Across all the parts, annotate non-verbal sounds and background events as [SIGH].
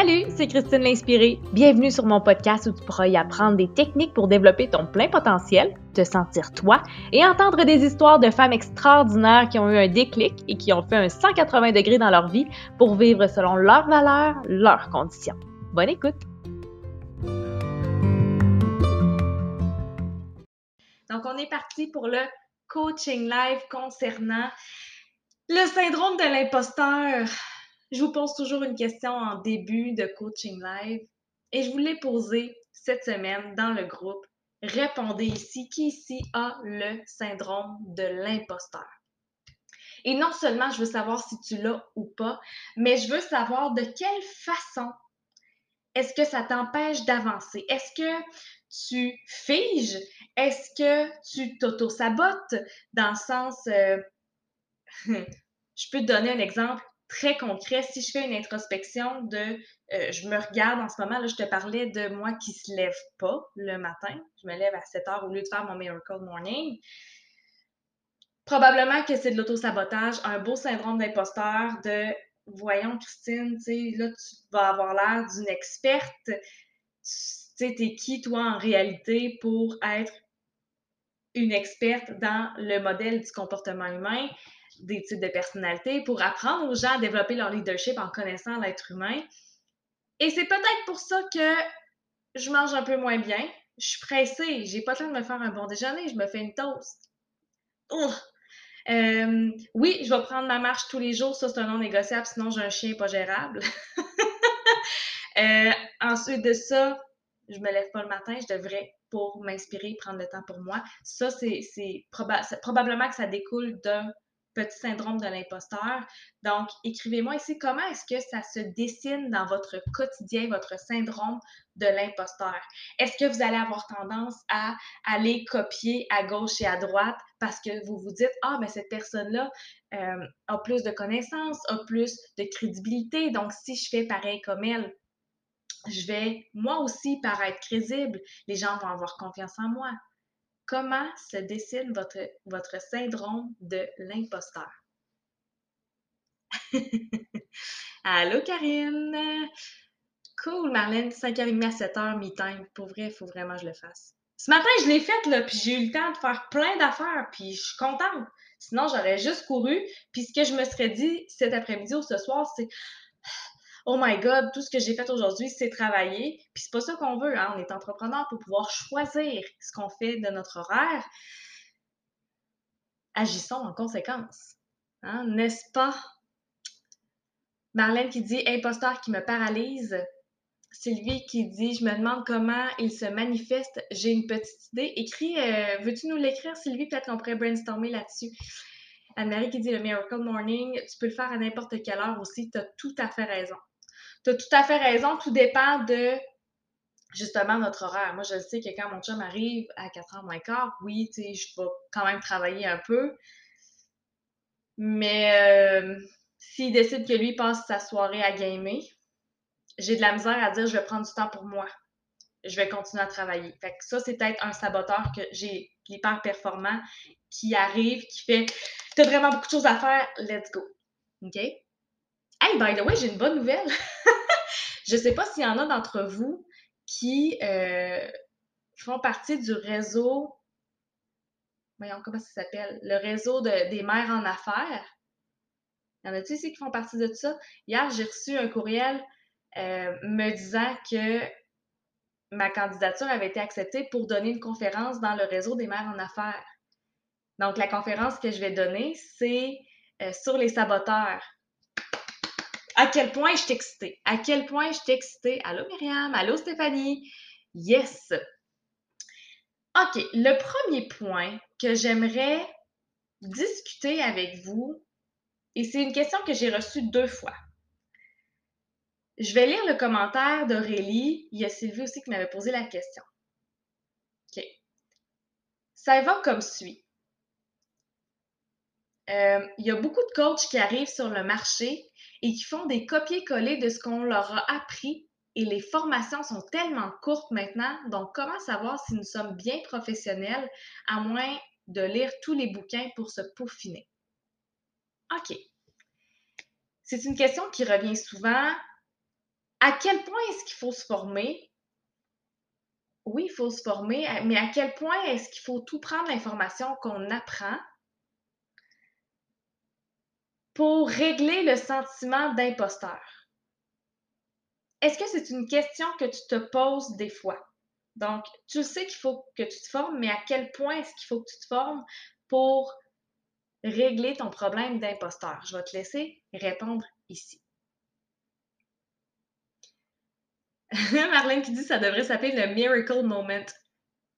Salut, c'est Christine l'Inspirée. Bienvenue sur mon podcast où tu pourras y apprendre des techniques pour développer ton plein potentiel, te sentir toi et entendre des histoires de femmes extraordinaires qui ont eu un déclic et qui ont fait un 180 degrés dans leur vie pour vivre selon leurs valeurs, leurs conditions. Bonne écoute! Donc, on est parti pour le coaching live concernant le syndrome de l'imposteur. Je vous pose toujours une question en début de coaching live et je vous l'ai posée cette semaine dans le groupe. Répondez ici, qui ici a le syndrome de l'imposteur? Et non seulement je veux savoir si tu l'as ou pas, mais je veux savoir de quelle façon est-ce que ça t'empêche d'avancer? Est-ce que tu figes? Est-ce que tu t'auto-sabotes? Dans le sens... Euh, [LAUGHS] je peux te donner un exemple très concret. Si je fais une introspection de euh, je me regarde en ce moment, là, je te parlais de moi qui se lève pas le matin. Je me lève à 7 heures au lieu de faire mon Miracle Morning. Probablement que c'est de l'auto-sabotage, un beau syndrome d'imposteur de voyons, Christine, tu sais, là, tu vas avoir l'air d'une experte. Tu sais, t'es qui, toi, en réalité, pour être une experte dans le modèle du comportement humain? Des types de personnalités, pour apprendre aux gens à développer leur leadership en connaissant l'être humain. Et c'est peut-être pour ça que je mange un peu moins bien. Je suis pressée, j'ai pas le temps de me faire un bon déjeuner, je me fais une toast. Euh, oui, je vais prendre ma marche tous les jours, ça c'est un non négociable, sinon j'ai un chien pas gérable. [LAUGHS] Euh, ensuite de ça, je me lève pas le matin, je devrais pour m'inspirer, prendre le temps pour moi. Ça, c'est probablement que ça découle d'un petit syndrome de l'imposteur. Donc, écrivez-moi ici comment est-ce que ça se dessine dans votre quotidien, votre syndrome de l'imposteur? Est-ce que vous allez avoir tendance à aller copier à gauche et à droite parce que vous vous dites, ah, mais cette personne-là euh, a plus de connaissances, a plus de crédibilité, donc si je fais pareil comme elle, je vais moi aussi paraître crédible, les gens vont avoir confiance en moi. Comment se dessine votre, syndrome de l'imposteur? [LAUGHS] Allô, Karine! Cool, Marlène, 5h30 à 7h, me-time. Pour vrai, il faut vraiment que je le fasse. Ce matin, je l'ai faite, là, puis j'ai eu le temps de faire plein d'affaires, puis je suis contente. Sinon, j'aurais juste couru, puis ce que je me serais dit cet après-midi ou ce soir, c'est oh my God, tout ce que j'ai fait aujourd'hui, c'est travailler. Puis c'est pas ça qu'on veut, hein? On est entrepreneur pour pouvoir choisir ce qu'on fait de notre horaire. Agissons en conséquence. Hein? N'est-ce pas? Marlène qui dit imposteur qui me paralyse. Sylvie qui dit Je me demande comment il se manifeste. J'ai une petite idée. Écris, euh, veux-tu nous l'écrire, Sylvie? Peut-être qu'on pourrait brainstormer là-dessus. Anne-Marie qui dit Le Miracle Morning, tu peux le faire à n'importe quelle heure aussi. Tu as tout à fait raison tu as tout à fait raison, tout dépend de justement notre horaire. Moi, je sais que quand mon chum arrive à 4h moins quart, oui, tu sais, je vais quand même travailler un peu. Mais euh, s'il décide que lui passe sa soirée à gamer, j'ai de la misère à dire je vais prendre du temps pour moi. Je vais continuer à travailler. Fait que ça, c'est peut-être un saboteur que j'ai hyper performant qui arrive, qui fait T'as vraiment beaucoup de choses à faire, let's go. OK? Hey, by the way, j'ai une bonne nouvelle. [LAUGHS] je ne sais pas s'il y en a d'entre vous qui euh, font partie du réseau. Voyons, comment ça s'appelle? Le réseau des mères en affaires. Y en a-t-il ici qui font partie de ça? Hier, j'ai reçu un courriel euh, me disant que ma candidature avait été acceptée pour donner une conférence dans le réseau des mères en affaires. Donc, la conférence que je vais donner, c'est euh, sur les saboteurs à quel point je t'excitais. À quel point je t'excitais. Allô Myriam, allô Stéphanie. Yes. OK, le premier point que j'aimerais discuter avec vous, et c'est une question que j'ai reçue deux fois. Je vais lire le commentaire d'Aurélie. Il y a Sylvie aussi qui m'avait posé la question. OK. Ça va comme suit. Euh, il y a beaucoup de coachs qui arrivent sur le marché et qui font des copier-coller de ce qu'on leur a appris. Et les formations sont tellement courtes maintenant, donc comment savoir si nous sommes bien professionnels à moins de lire tous les bouquins pour se peaufiner? OK. C'est une question qui revient souvent. À quel point est-ce qu'il faut se former? Oui, il faut se former, mais à quel point est-ce qu'il faut tout prendre l'information qu'on apprend? Pour régler le sentiment d'imposteur? Est-ce que c'est une question que tu te poses des fois? Donc, tu sais qu'il faut que tu te formes, mais à quel point est-ce qu'il faut que tu te formes pour régler ton problème d'imposteur? Je vais te laisser répondre ici. [LAUGHS] Marlène qui dit ça devrait s'appeler le Miracle Moment.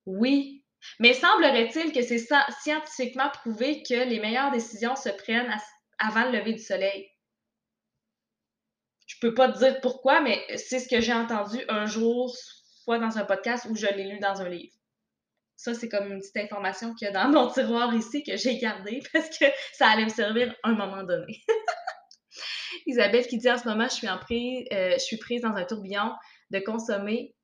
Oui, mais semblerait-il que c'est scientifiquement prouvé que les meilleures décisions se prennent avant le lever du soleil. Je peux pas te dire pourquoi, mais c'est ce que j'ai entendu un jour, soit dans un podcast ou je l'ai lu dans un livre. Ça, c'est comme une petite information qu'il y a dans mon tiroir ici que j'ai gardée [LAUGHS] parce que ça allait me servir à un moment donné. [LAUGHS] Isabelle qui dit en ce moment, je suis, en prise, euh, je suis prise dans un tourbillon de consommer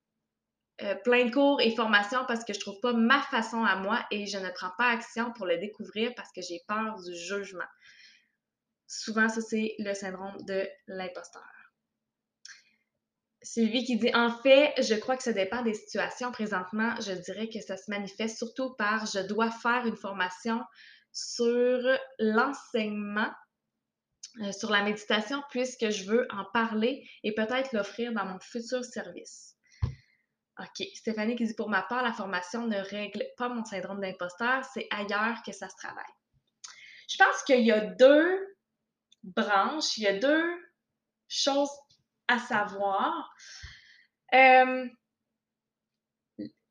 euh, plein de cours et formations parce que je trouve pas ma façon à moi et je ne prends pas action pour le découvrir parce que j'ai peur du jugement. Souvent, ça, c'est le syndrome de l'imposteur. Sylvie qui dit En fait, je crois que ça dépend des situations. Présentement, je dirais que ça se manifeste surtout par je dois faire une formation sur l'enseignement euh, sur la méditation puisque je veux en parler et peut-être l'offrir dans mon futur service. OK. Stéphanie qui dit Pour ma part, la formation ne règle pas mon syndrome d'imposteur, c'est ailleurs que ça se travaille. Je pense qu'il y a deux branches, il y a deux choses à savoir. Euh,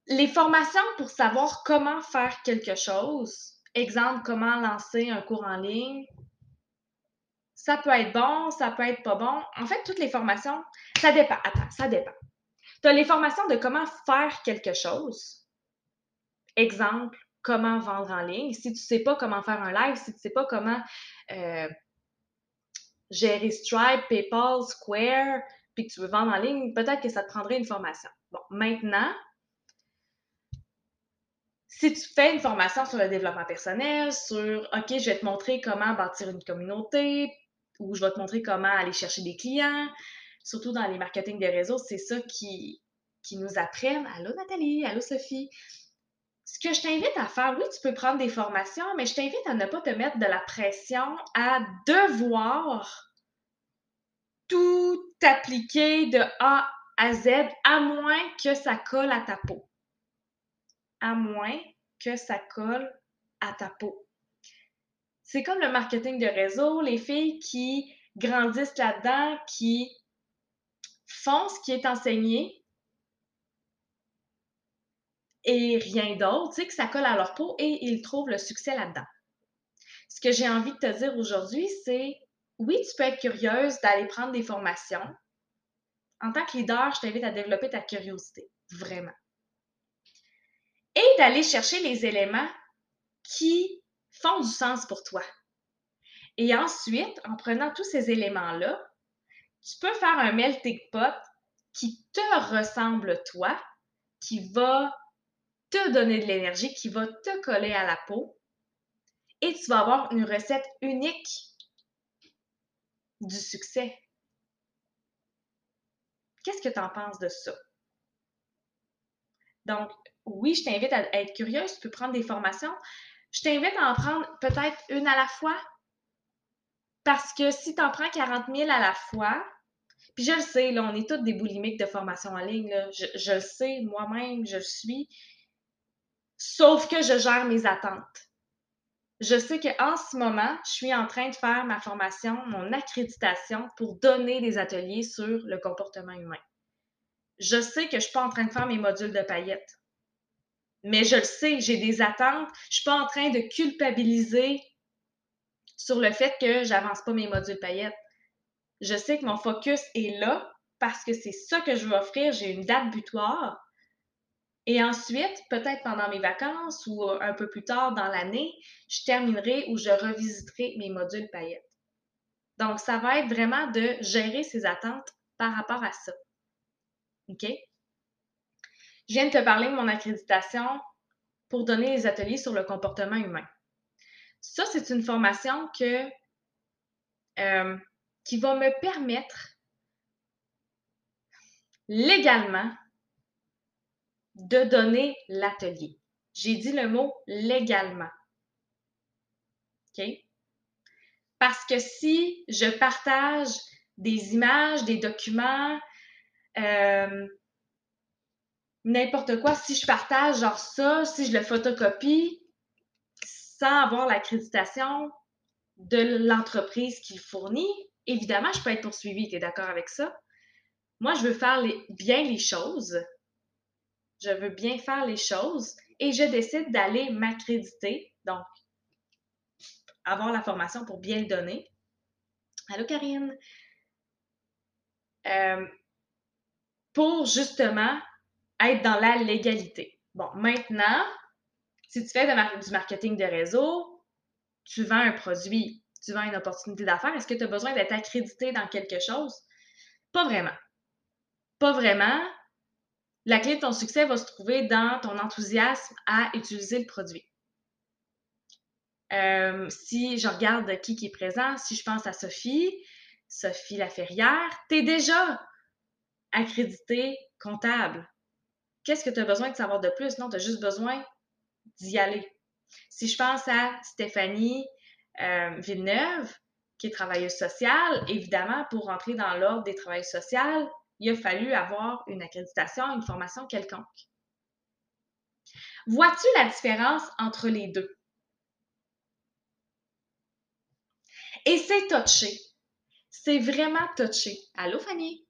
les formations pour savoir comment faire quelque chose, exemple, comment lancer un cours en ligne, ça peut être bon, ça peut être pas bon. En fait, toutes les formations, ça dépend. Attends, ça dépend. Tu as les formations de comment faire quelque chose. Exemple, comment vendre en ligne. Si tu ne sais pas comment faire un live, si tu ne sais pas comment euh, gérer Stripe, PayPal, Square, puis que tu veux vendre en ligne, peut-être que ça te prendrait une formation. Bon, maintenant, si tu fais une formation sur le développement personnel, sur OK, je vais te montrer comment bâtir une communauté, ou je vais te montrer comment aller chercher des clients. Surtout dans les marketing des réseaux, c'est ça qui, qui nous apprennent. Allô Nathalie, allô Sophie. Ce que je t'invite à faire, oui, tu peux prendre des formations, mais je t'invite à ne pas te mettre de la pression à devoir tout appliquer de A à Z, à moins que ça colle à ta peau. À moins que ça colle à ta peau. C'est comme le marketing de réseau, les filles qui grandissent là-dedans, qui font ce qui est enseigné et rien d'autre, tu sais, que ça colle à leur peau et ils trouvent le succès là-dedans. Ce que j'ai envie de te dire aujourd'hui, c'est oui, tu peux être curieuse d'aller prendre des formations. En tant que leader, je t'invite à développer ta curiosité, vraiment. Et d'aller chercher les éléments qui font du sens pour toi. Et ensuite, en prenant tous ces éléments-là, tu peux faire un melting pot qui te ressemble toi, qui va te donner de l'énergie, qui va te coller à la peau, et tu vas avoir une recette unique du succès. Qu'est-ce que tu en penses de ça? Donc, oui, je t'invite à être curieuse, tu peux prendre des formations, je t'invite à en prendre peut-être une à la fois. Parce que si tu en prends 40 000 à la fois, puis je le sais, là, on est tous des boulimiques de formation en ligne. Je, je le sais, moi-même, je le suis. Sauf que je gère mes attentes. Je sais qu'en ce moment, je suis en train de faire ma formation, mon accréditation pour donner des ateliers sur le comportement humain. Je sais que je ne suis pas en train de faire mes modules de paillettes mais je le sais, j'ai des attentes. Je ne suis pas en train de culpabiliser sur le fait que j'avance pas mes modules paillettes. Je sais que mon focus est là parce que c'est ça que je veux offrir. J'ai une date butoir. Et ensuite, peut-être pendant mes vacances ou un peu plus tard dans l'année, je terminerai ou je revisiterai mes modules paillettes. Donc, ça va être vraiment de gérer ses attentes par rapport à ça. OK? Je viens de te parler de mon accréditation pour donner les ateliers sur le comportement humain. Ça, c'est une formation que, euh, qui va me permettre légalement de donner l'atelier. J'ai dit le mot légalement. OK? Parce que si je partage des images, des documents, euh, n'importe quoi, si je partage genre ça, si je le photocopie sans avoir l'accréditation de l'entreprise qui fournit, évidemment, je peux être poursuivie. Tu es d'accord avec ça? Moi, je veux faire bien les choses. Je veux bien faire les choses et je décide d'aller m'accréditer. Donc, avoir la formation pour bien le donner. Allô, Karine? Euh, pour justement être dans la légalité. Bon, maintenant, si tu fais du marketing de réseau, tu vends un produit, tu vends une opportunité d'affaires, est-ce que tu as besoin d'être accrédité dans quelque chose? Pas vraiment. Pas vraiment. La clé de ton succès va se trouver dans ton enthousiasme à utiliser le produit. Euh, si je regarde qui, qui est présent, si je pense à Sophie, Sophie Laferrière, tu es déjà accrédité comptable. Qu'est-ce que tu as besoin de savoir de plus? Non, tu as juste besoin d'y aller. Si je pense à Stéphanie euh, Villeneuve, qui est travailleuse sociale, évidemment, pour rentrer dans l'ordre des travailleurs sociales, il a fallu avoir une accréditation, une formation quelconque. Vois-tu la différence entre les deux? Et c'est touché. C'est vraiment touché. Allô, Fanny?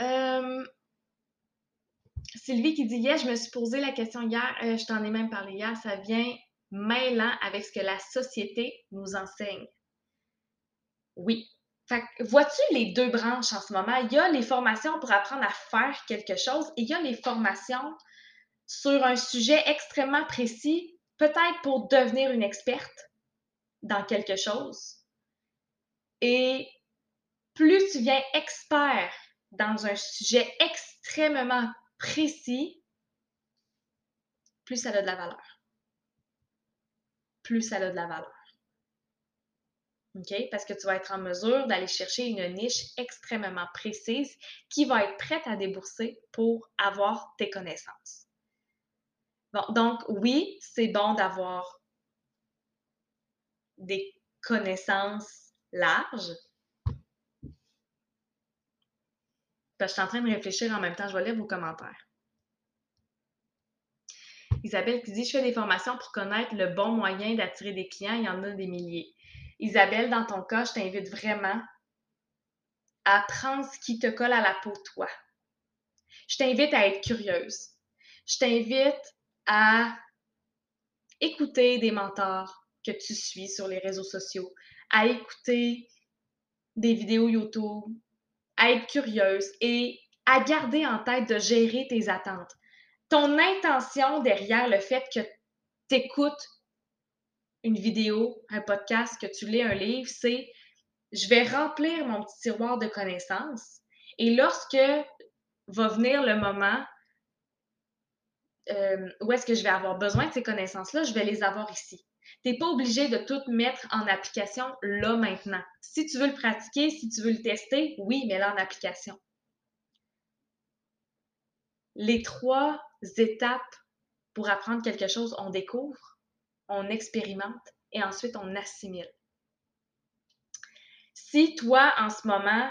Euh, Sylvie qui dit Yes, je me suis posé la question hier, euh, je t'en ai même parlé hier, ça vient mêlant avec ce que la société nous enseigne. Oui. Vois-tu les deux branches en ce moment? Il y a les formations pour apprendre à faire quelque chose et il y a les formations sur un sujet extrêmement précis, peut-être pour devenir une experte dans quelque chose. Et plus tu viens expert dans un sujet extrêmement précis, plus ça a de la valeur. Plus ça a de la valeur. Parce que tu vas être en mesure d'aller chercher une niche extrêmement précise qui va être prête à débourser pour avoir tes connaissances. Donc oui, c'est bon d'avoir des connaissances larges, je suis en train de réfléchir en même temps. Je vais lire vos commentaires. Isabelle qui dit Je fais des formations pour connaître le bon moyen d'attirer des clients. Il y en a des milliers. Isabelle, dans ton cas, je t'invite vraiment à prendre ce qui te colle à la peau, toi. Je t'invite à être curieuse. Je t'invite à écouter des mentors que tu suis sur les réseaux sociaux, à écouter des vidéos YouTube, à être curieuse et à garder en tête de gérer tes attentes. Ton intention derrière le fait que tu écoutes une vidéo, un podcast, que tu lis un livre, c'est je vais remplir mon petit tiroir de connaissances et lorsque va venir le moment euh, où est-ce que je vais avoir besoin de ces connaissances-là, je vais les avoir ici. Tu n'es pas obligé de tout mettre en application là maintenant. Si tu veux le pratiquer, si tu veux le tester, oui, mais là en application. Les trois étapes pour apprendre quelque chose, on découvre, on expérimente et ensuite on assimile. Si toi, en ce moment,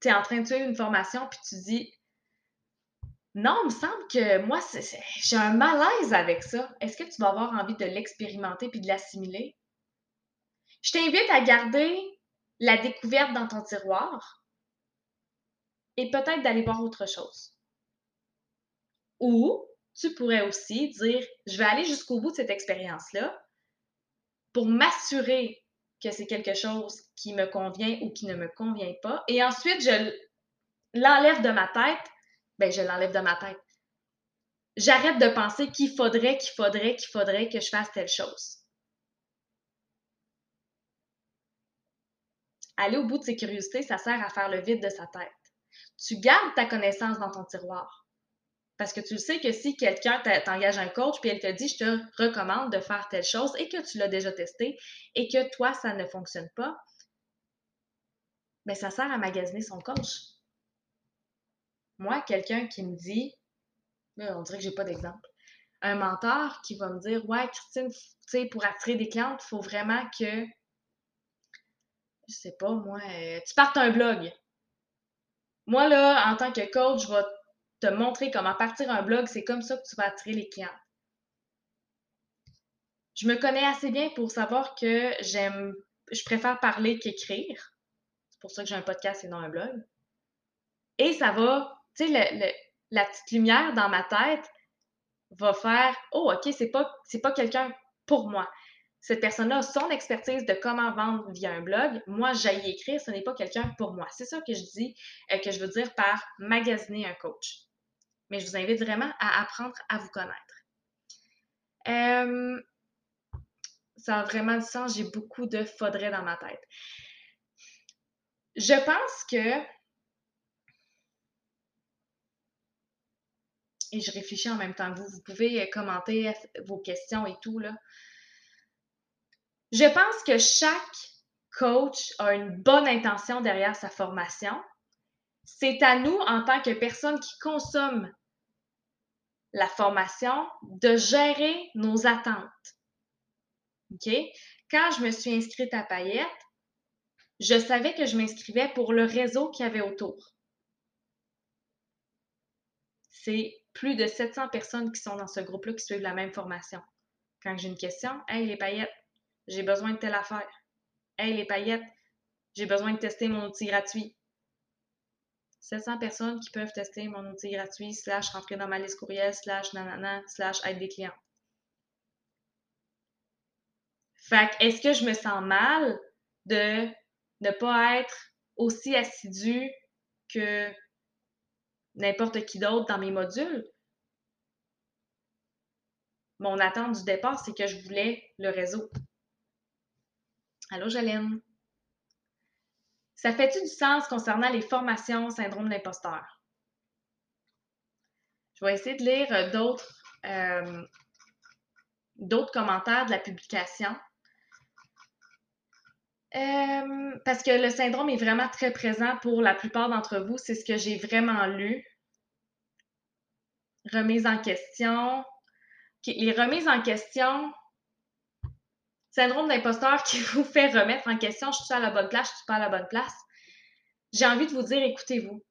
tu es en train de suivre une formation puis tu dis non, il me semble que moi, j'ai un malaise avec ça. Est-ce que tu vas avoir envie de l'expérimenter puis de l'assimiler? Je t'invite à garder la découverte dans ton tiroir et peut-être d'aller voir autre chose. Ou tu pourrais aussi dire, je vais aller jusqu'au bout de cette expérience-là pour m'assurer que c'est quelque chose qui me convient ou qui ne me convient pas. Et ensuite, je l'enlève de ma tête ben je l'enlève de ma tête. J'arrête de penser qu'il faudrait, qu'il faudrait, qu'il faudrait que je fasse telle chose. Aller au bout de ses curiosités, ça sert à faire le vide de sa tête. Tu gardes ta connaissance dans ton tiroir. Parce que tu sais que si quelqu'un t'engage un coach puis elle te dit je te recommande de faire telle chose et que tu l'as déjà testé et que toi ça ne fonctionne pas, ben ça sert à magasiner son coach Moi, quelqu'un qui me dit, on dirait que j'ai pas d'exemple, un mentor qui va me dire Ouais, Christine, tu sais, pour attirer des clientes, il faut vraiment que, je sais pas, moi, euh, tu partes un blog. Moi, là, en tant que coach, je vais te montrer comment partir un blog. C'est comme ça que tu vas attirer les clients. Je me connais assez bien pour savoir que j'aime, je préfère parler qu'écrire. C'est pour ça que j'ai un podcast et non un blog. Et ça va, tu sais, la petite lumière dans ma tête va faire Oh, OK, c'est pas, c'est pas quelqu'un pour moi. Cette personne-là a son expertise de comment vendre via un blog. Moi, j'aille écrire, ce n'est pas quelqu'un pour moi. C'est ça que je dis, euh, que je veux dire par magasiner un coach. Mais je vous invite vraiment à apprendre à vous connaître. Euh, ça a vraiment du sens. J'ai beaucoup de faudrait dans ma tête. Je pense que. Et je réfléchis en même temps que vous. Vous pouvez commenter vos questions et tout, là. Je pense que chaque coach a une bonne intention derrière sa formation. C'est à nous, en tant que personnes qui consomment la formation, de gérer nos attentes. OK? Quand je me suis inscrite à Payette, je savais que je m'inscrivais pour le réseau qu'il y avait autour. C'est plus de 700 personnes qui sont dans ce groupe-là qui suivent la même formation. Quand j'ai une question, hey les paillettes, j'ai besoin de telle affaire. Hey les paillettes, j'ai besoin de tester mon outil gratuit. 700 personnes qui peuvent tester mon outil gratuit, slash rentrer dans ma liste courriel, slash nanana, slash aide des clients. Fait est-ce que je me sens mal de ne pas être aussi assidu que n'importe qui d'autre dans mes modules? Mon attente du départ, c'est que je voulais le réseau. Allô, Jolene? Ça fait-tu du sens concernant les formations syndrome d'imposteur? Je vais essayer de lire euh, d'autres euh, d'autres commentaires de la publication. Euh, parce que le syndrome est vraiment très présent pour la plupart d'entre vous. C'est ce que j'ai vraiment lu. Remise en question. Les remises en question, syndrome d'imposteur qui [LAUGHS] vous fait remettre en question, je suis à la bonne place, je suis pas à la bonne place. J'ai envie de vous dire, écoutez-vous.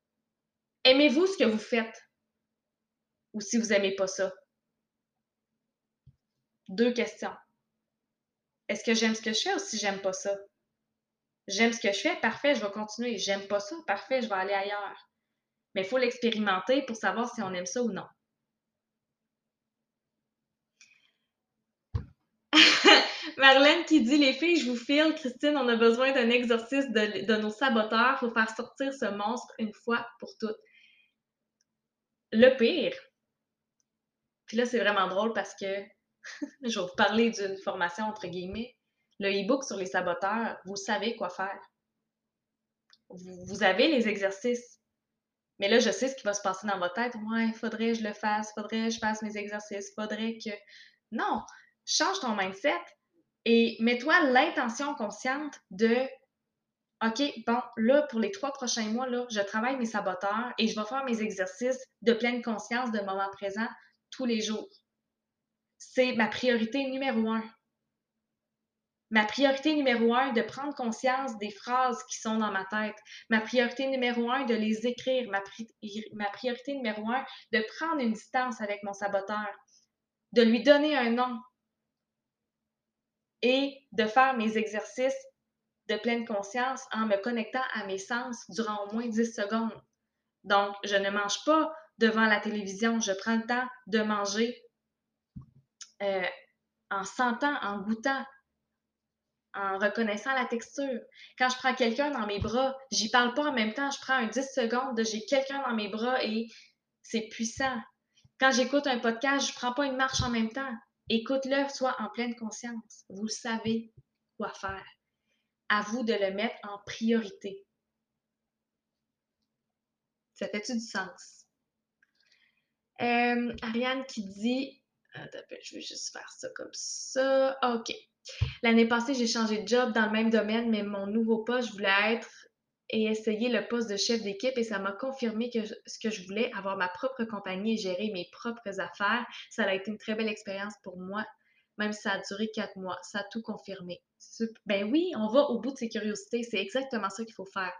Aimez-vous ce que vous faites? Ou si vous n'aimez pas ça? Deux questions. Est-ce que j'aime ce que je fais ou si j'aime pas ça? J'aime ce que je fais, parfait, je vais continuer. J'aime pas ça, parfait, je vais aller ailleurs. Mais il faut l'expérimenter pour savoir si on aime ça ou non. Marlène qui dit Les filles, je vous file. Christine, on a besoin d'un exorcisme de, nos saboteurs. Il faut faire sortir ce monstre une fois pour toutes. Le pire, puis là, c'est vraiment drôle parce que [LAUGHS] je vais vous parler d'une formation entre guillemets le e-book sur les saboteurs, vous savez quoi faire. Vous, avez les exercices. Mais là, je sais ce qui va se passer dans votre tête. Ouais, faudrait que je le fasse, faudrait que je fasse mes exercices, faudrait que. Non, change ton mindset et mets-toi l'intention consciente de OK, bon, là, pour les trois prochains mois, là, je travaille mes saboteurs et je vais faire mes exercices de pleine conscience de moment présent tous les jours. C'est ma priorité numéro un ma priorité numéro un, de prendre conscience des phrases qui sont dans ma tête. Ma priorité numéro un, de les écrire. Ma, ma priorité numéro un, de prendre une distance avec mon saboteur. De lui donner un nom. Et de faire mes exercices de pleine conscience en me connectant à mes sens durant au moins 10 secondes. Donc, je ne mange pas devant la télévision. Je prends le temps de manger euh, en sentant, en goûtant, en reconnaissant la texture. Quand je prends quelqu'un dans mes bras, j'y parle pas en même temps, je prends un 10 secondes de j'ai quelqu'un dans mes bras et c'est puissant. Quand j'écoute un podcast, je prends pas une marche en même temps. Écoute-le, sois en pleine conscience. Vous savez quoi faire. À vous de le mettre en priorité. Ça fait-tu du sens? Euh, Ariane qui dit. Attends, je vais juste faire ça comme ça. OK. L'année passée, j'ai changé de job dans le même domaine, mais mon nouveau poste, je voulais être et essayé le poste de chef d'équipe et ça m'a confirmé que ce que je voulais, avoir ma propre compagnie et gérer mes propres affaires. Ça a été une très belle expérience pour moi, même si ça a duré quatre mois. Ça a tout confirmé. Ben oui, on va au bout de ses curiosités. C'est exactement ça qu'il faut faire.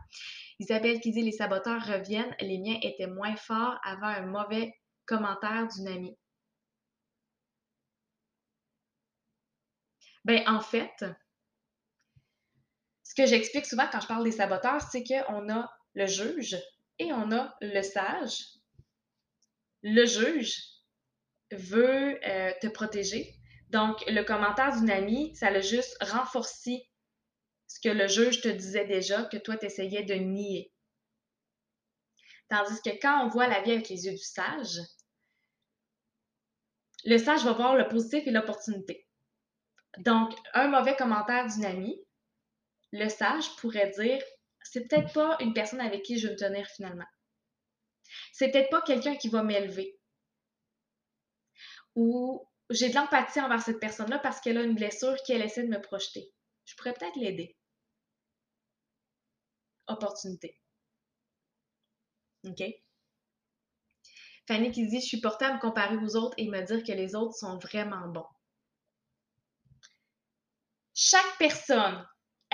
Isabelle qui dit les saboteurs reviennent. Les miens étaient moins forts avant un mauvais commentaire d'une amie. Ben en fait, que j'explique souvent quand je parle des saboteurs, c'est qu'on a le juge et on a le sage. Le juge veut euh, te protéger. Donc, le commentaire d'une amie, ça l'a juste renforcé ce que le juge te disait déjà, que toi, tu essayais de nier. Tandis que quand on voit la vie avec les yeux du sage, le sage va voir le positif et l'opportunité. Donc, un mauvais commentaire d'une amie, le sage pourrait dire c'est peut-être pas une personne avec qui je vais me tenir finalement. C'est peut-être pas quelqu'un qui va m'élever. Ou j'ai de l'empathie envers cette personne-là parce qu'elle a une blessure qu'elle essaie de me projeter. Je pourrais peut-être l'aider. Opportunité. OK? Fanny qui dit Je suis portée à me comparer aux autres et me dire que les autres sont vraiment bons. Chaque personne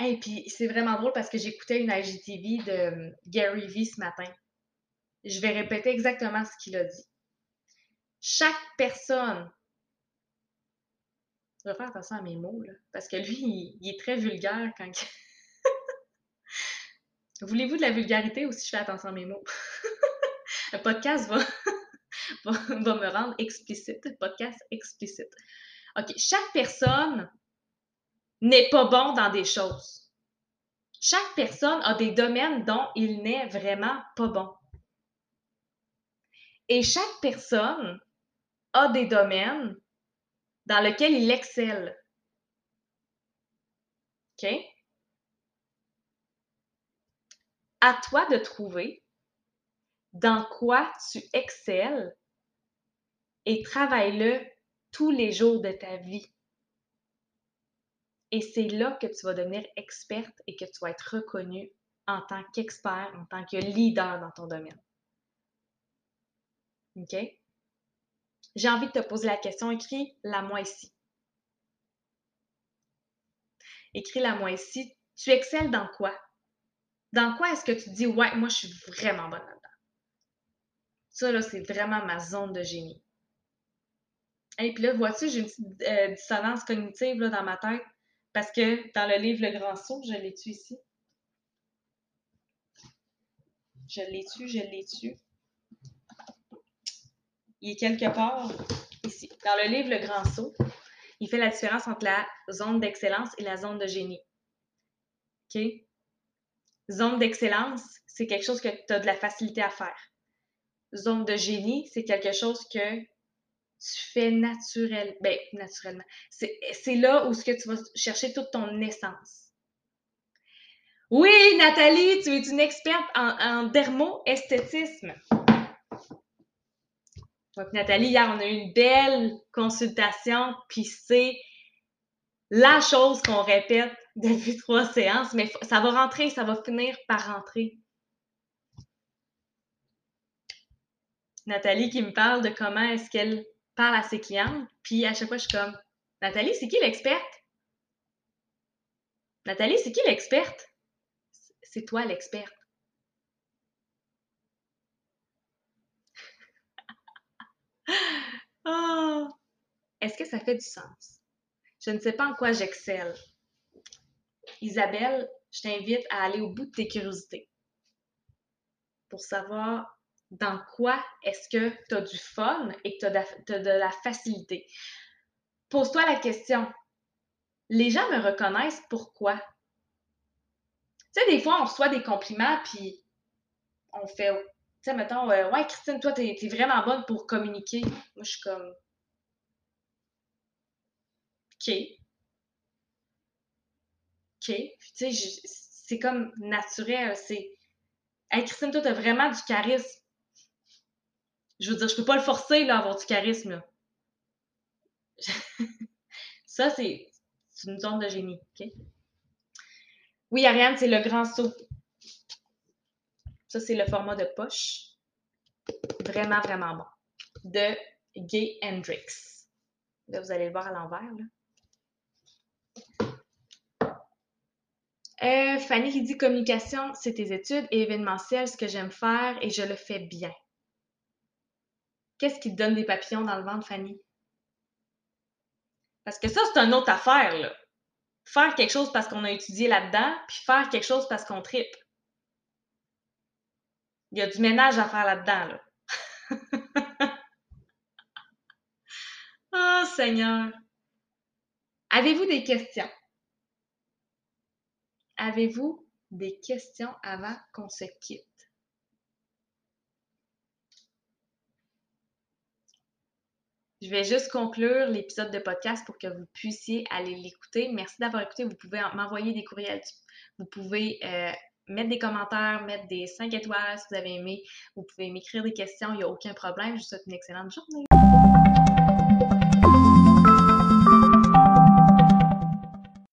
et puis c'est vraiment drôle parce que j'écoutais une IGTV de euh, Gary Vee ce matin. Je vais répéter exactement ce qu'il a dit. Chaque personne. Je vais faire attention à mes mots, là, parce que lui, il, est très vulgaire quand. [LAUGHS] Voulez-vous de la vulgarité ou si je fais attention à mes mots? [LAUGHS] Le podcast [LAUGHS] va, va me rendre explicite. Podcast explicite. OK. Chaque personne n'est pas bon dans des choses. Chaque personne a des domaines dont il n'est vraiment pas bon. Et chaque personne a des domaines dans lesquels il excelle. OK? À toi de trouver dans quoi tu excelles et travaille-le tous les jours de ta vie. Et c'est là que tu vas devenir experte et que tu vas être reconnue en tant qu'expert, en tant que leader dans ton domaine. OK? J'ai envie de te poser la question, écris-la moi ici. Écris-la moi ici. Tu excelles dans quoi? Dans quoi est-ce que tu dis, ouais, moi, je suis vraiment bonne là-dedans? Ça, là, c'est vraiment ma zone de génie. Et puis là, vois-tu, j'ai une petite euh, dissonance cognitive là, dans ma tête. Parce que dans le livre Le Grand Saut, je l'ai-tu ici? Je l'ai-tu, je l'ai-tu? Il est quelque part ici. Dans le livre Le Grand Saut, il fait la différence entre la zone d'excellence et la zone de génie. OK? Zone d'excellence, c'est quelque chose que tu as de la facilité à faire. Zone de génie, c'est quelque chose que tu fais naturel, ben, naturellement. C'est là où ce que tu vas chercher toute ton essence. Oui, Nathalie, tu es une experte en, en dermo-esthétisme. Donc, Nathalie, hier, on a eu une belle consultation, puis c'est la chose qu'on répète depuis [LAUGHS] trois séances, mais ça va rentrer, ça va finir par rentrer. Nathalie qui me parle de comment est-ce qu'elle parle à ses clientes, puis à chaque fois, je suis comme Nathalie, c'est qui l'experte? Nathalie, c'est qui l'experte? C'est toi l'experte. [LAUGHS] oh! Est-ce que ça fait du sens? Je ne sais pas en quoi j'excelle. Isabelle, je t'invite à aller au bout de tes curiosités pour savoir dans quoi est-ce que tu as du fun et que tu as, de la facilité? Pose-toi la question. Les gens me reconnaissent pourquoi? Tu sais, des fois, on reçoit des compliments, puis on fait, tu sais, mettons, euh, ouais, Christine, toi, t'es es vraiment bonne pour communiquer. Moi, je suis comme, OK. OK. tu sais, c'est comme naturel. C'est, hey, Christine, toi, t'as vraiment du charisme je veux dire, je peux pas le forcer là, à avoir du charisme. [LAUGHS] ça, c'est une zone de génie. Oui, Ariane, c'est le grand saut. Ça, c'est le format de poche. Vraiment, vraiment bon. De Gay Hendrix. Là, vous allez le voir à l'envers. Euh, Fanny qui dit communication, c'est tes études et événementiel, ce que j'aime faire et je le fais bien. Qu'est-ce qui te donne des papillons dans le ventre, Fanny? Parce que ça, c'est une autre affaire, là. Faire quelque chose parce qu'on a étudié là-dedans, puis faire quelque chose parce qu'on tripe. Il y a du ménage à faire là-dedans, là. [LAUGHS] oh, Seigneur! Avez-vous des questions? Avez-vous des questions avant qu'on se quitte? Je vais juste conclure l'épisode de podcast pour que vous puissiez aller l'écouter. Merci d'avoir écouté. Vous pouvez m'envoyer des courriels. Vous pouvez euh, mettre des commentaires, mettre des 5 étoiles si vous avez aimé. Vous pouvez m'écrire des questions. Il n'y a aucun problème. Je vous souhaite une excellente journée.